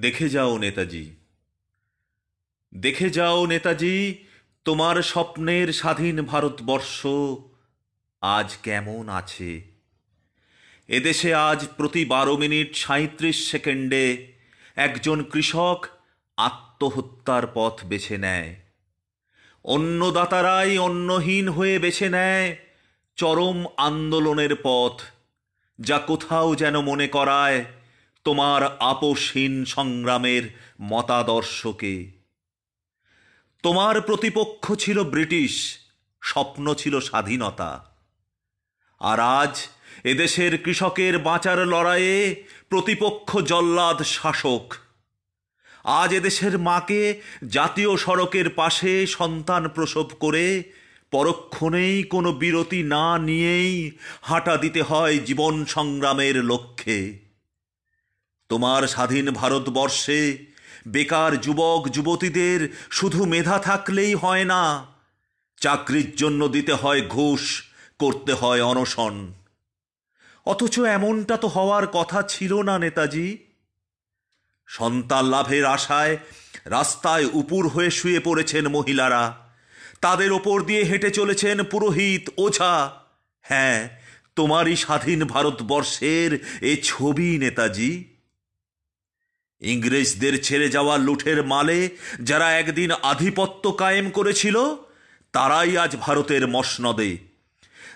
দেখে যাও নেতাজি। দেখে যাও নেতাজি, তোমার স্বপ্নের স্বাধীন ভারতবর্ষ আজ কেমন আছে? এদেশে আজ প্রতি বারো মিনিট সাঁত্রিশ সেকেন্ডে একজন কৃষক আত্মহত্যার পথ বেছে নেয়। অন্নদাতারাই অন্নহীন হয়ে বেছে নেয় চরম আন্দোলনের পথ, যা কোথাও যেন মনে করায় তোমার আপোষহীন সংগ্রামের মতাদর্শকে। তোমার প্রতিপক্ষ ছিল ব্রিটিশ, স্বপ্ন ছিল স্বাধীনতা। আর আজ এদেশের কৃষকের বাঁচার লড়াইয়ে প্রতিপক্ষ জল্লাদ শাসক। আজ এদেশের মাকে জাতীয় সড়কের পাশে সন্তান প্রসব করে পরক্ষণেই কোনো বিরতি না নিয়েই হাঁটা দিতে হয় জীবন সংগ্রামের লক্ষ্যে। তোমার স্বাধীন ভারতবর্ষে বেকার যুবক, যুবতীদের শুধু মেধা থাকলেই হয় না, চাকরির জন্য দিতে হয় ঘুষ, করতে হয় অনশন। অথচ এমনটা তো হওয়ার কথা ছিল না নেতাজি। সন্তান লাভের আশায় রাস্তায় উপুর হয়ে শুয়ে পড়েছেন মহিলারা। তাদের ওপর দিয়ে হেঁটে চলেছেন পুরোহিত ওঝা। হ্যাঁ তোমারই স্বাধীন ভারতবর্ষের এ ছবি নেতাজি। ইংরেজদের ছেড়ে যাওয়া লুঠের মালে যারা একদিন আধিপত্য কায়েম করেছিল, তারাই আজ ভারতের মসনদে।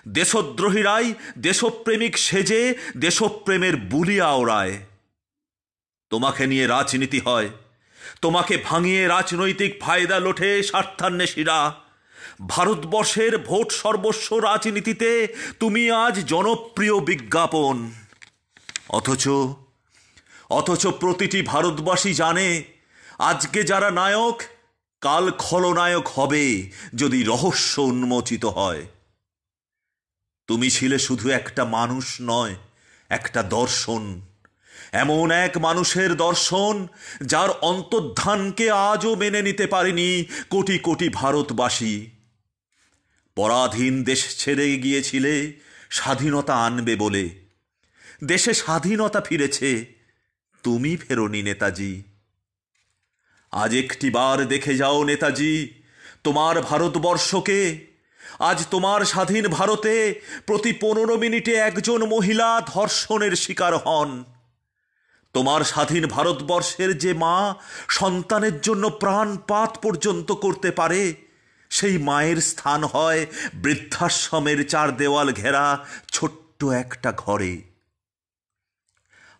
দেশদ্রোহীরাই দেশপ্রেমিক সেজে, দেশপ্রেমের বুলিয়া ওড়ায় তোমাকে নিয়ে রাজনীতি হয়, তোমাকে ভাঙিয়ে রাজনৈতিক ফায়দা লোঠে স্বার্থান্বেষীরা। ভারতবর্ষের ভোট সর্বস্ব রাজনীতিতে তুমি আজ জনপ্রিয় বিজ্ঞাপন। অথচ অথচ প্রতিটি ভারতবাসী জানে, আজকে যারা নায়ক, কাল খলনায়ক হবে যদি রহস্য উন্মোচিত হয়। তুমি ছিলে শুধু একটা মানুষ নয়, একটা দর্শন। এমন এক মানুষের দর্শন যার অন্তর্ধানকে আজও মেনে নিতে পারেনি কোটি কোটি ভারতবাসী। পরাধীন দেশ ছেড়ে গিয়েছিলে, স্বাধীনতা আনবে বলে। দেশে স্বাধীনতা ফিরেছে তুমি ফেরোনি নেতাজি। আজ একটি বার দেখে যাও নেতাজি, তোমার ভারতবর্ষকে। আজ তোমার স্বাধীন ভারতে প্রতি পনেরো মিনিটে একজন মহিলা ধর্ষণের শিকার হন। তোমার স্বাধীন ভারতবর্ষের যে মা সন্তানের জন্য প্রাণপাত পর্যন্ত করতে পারে, সেই মায়ের স্থান হয় বৃদ্ধাশ্রমের চার দেওয়াল ঘেরা ছোট্ট একটা ঘরে।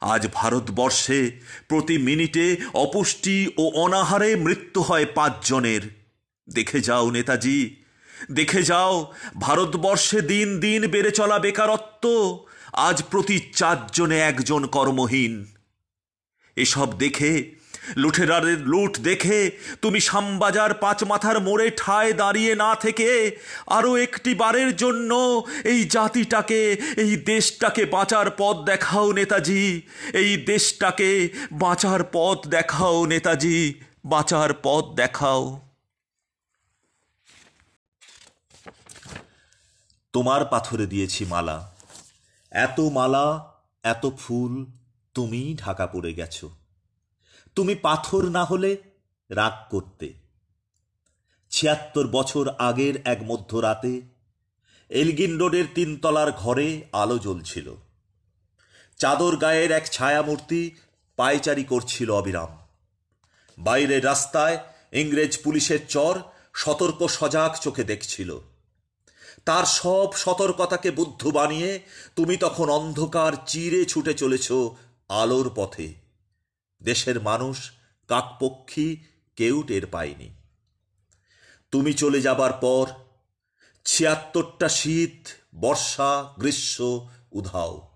আজ ভারতবর্ষে প্রতি মিনিটে অপুষ্টি ও অনাহারে মৃত্যু হয় পাঁচজনের। দেখে যাও নেতাজি, দেখে যাও, ভারতবর্ষে দিন দিন বেড়ে চলা বেকারত্ব, আজ প্রতি চারজনে একজন কর্মহীন। এসব দেখে লুঠেরারের লুট দেখে তুমি শ্যামবাজার পাঁচ মাথার মোড়ে ঠায় দাঁড়িয়ে না থেকে আরও একটি বারের জন্য এই জাতিটাকে, এই দেশটাকে বাঁচার পথ দেখাও নেতাজি। এই দেশটাকে বাঁচার পথ দেখাও নেতাজি। বাঁচার পথ দেখাও। তোমার পাথরে দিয়েছি মালা। এত মালা, এত ফুল তুমি ঢাকা পড়ে গেছো। তুমি পাথর না হলে রাগ করতে। ছিয়াত্তর বছর আগের এক মধ্যরাতে এলগিন রোডের তিনতলার ঘরে আলো জ্বলছিল। চাদর গায়ের এক ছায়ামূর্তি পায়চারি করছিল অবিরাম। বাইরের রাস্তায় ইংরেজ পুলিশের চর সতর্ক সজাগ চোখে দেখছিল। তার সব সতর্কতাকে বুদ্ধ বানিয়ে তুমি তখন অন্ধকার চিরে ছুটে চলেছ আলোর পথে। দেশের মানুষ, কাকপক্ষী কেউ টের পায়নি। তুমি চলে যাবার পর ছিয়াত্তরটা শীত, বর্ষা, গ্রীষ্ম, উধাও,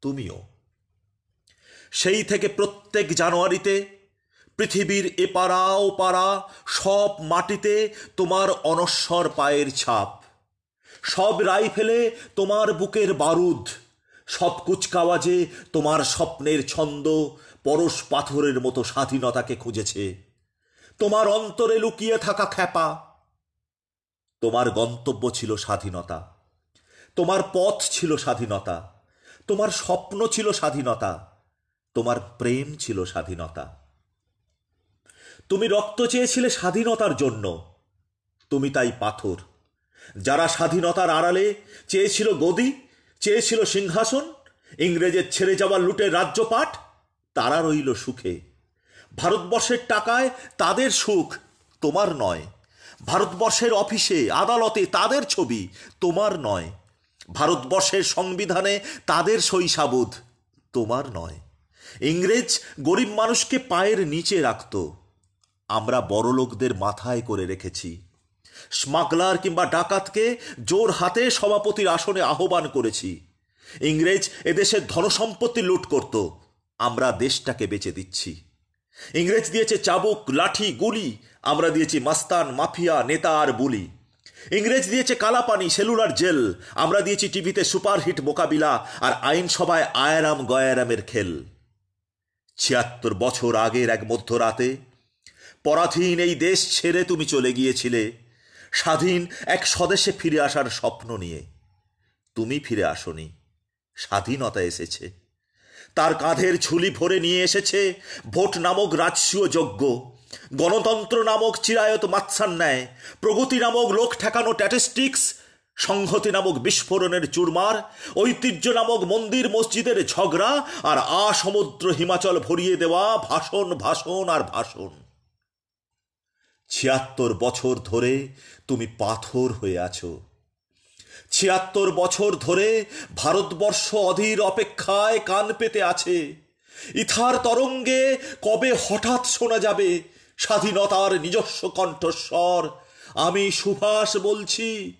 তুমিও। সেই থেকে প্রত্যেক জানুয়ারিতে পৃথিবীর এপাড়া ওপাড়া সব মাটিতে তোমার অনশ্বর পায়ের ছাপ। সব রাইফেলে তোমার বুকের বারুদ, সব কুচকাওয়াজে তোমার স্বপ্নের ছন্দ পরশ পাথরের মতো স্বাধীনতাকে খুঁজেছে। তোমার অন্তরে লুকিয়ে থাকা খ্যাপা। তোমার গন্তব্য ছিল স্বাধীনতা। তোমার পথ ছিল স্বাধীনতা। তোমার স্বপ্ন ছিল স্বাধীনতা। তোমার প্রেম ছিল স্বাধীনতা। তুমি রক্ত চেয়েছিলে স্বাধীনতার জন্য। তুমি তাই পাথর। যারা স্বাধীনতার আড়ালে চেয়েছিল গদি, চেয়েছিল সিংহাসন, ইংরেজের ছেড়ে যাওয়া লুটের রাজ্যপাঠ তারা রইল সুখে। ভারতবর্ষের টাকায় তাদের সুখ তোমার নয়। ভারতবর্ষের অফিসে, আদালতে তাদের ছবি তোমার নয়। ভারতবর্ষের সংবিধানে তাদের শৈশাবোধ তোমার নয়। ইংরেজ গরিব মানুষকে পায়ের নিচে রাখত। আমরা বড়লোকদের মাথায় করে রেখেছি। স্মাগলার কিংবা ডাকাতকে জোর হাতে সভাপতির আসনে আহ্বান করেছি। ইংরেজ এদেশের ধনসম্পত্তি লুট করত। আমরা দেশটাকে বেঁচে দিচ্ছি। ইংরেজ দিয়েছে চাবুক, লাঠি, গুলি। আমরা দিয়েছি মাস্তান, মাফিয়া, নেতা আর বুলি। ইংরেজ দিয়েছে কালাপানি, সেলুলার জেল। আমরা দিয়েছি টিভিতে সুপারহিট মোকাবিলা আর আইনসভায় আয়ারাম গয়ারামের খেল। ছিয়াত্তর বছর আগের এক মধ্যরাতে, পরাধীন এই দেশ ছেড়ে তুমি চলে গিয়েছিলে। স্বাধীন এক স্বদেশে ফিরে আসার স্বপ্ন নিয়ে। তুমি ফিরে আসনি। স্বাধীনতা এসেছে। তার কাঁধের ঝুলি ভরে নিয়ে এসেছে ভোট নামক রাজসীয় যজ্ঞ। গণতন্ত্র নামক চিরায়ত মাৎসার ন্যায় প্রগতি নামক লোক ঠেকানো ট্যাটিস্টিক্স সংহতি নামক বিস্ফোরণের চুরমার, ঐতিহ্য নামক মন্দির মসজিদের ঝগড়া আর আসমুদ্র হিমাচল ভরিয়ে দেওয়া ভাষণ ভাষণ আর ভাষণ। ছিয়াত্তর বছর ধরে তুমি পাথর হয়ে আছো। ছিয়াত্তর বছর ধরে ভারতবর্ষ অধীর অপেক্ষায় কান পেতে আছে। ইথার তরঙ্গে কবে হঠাৎ শোনা যাবে? স্বাধীনতার নিজস্ব কণ্ঠস্বর। আমি সুভাষ বলছি।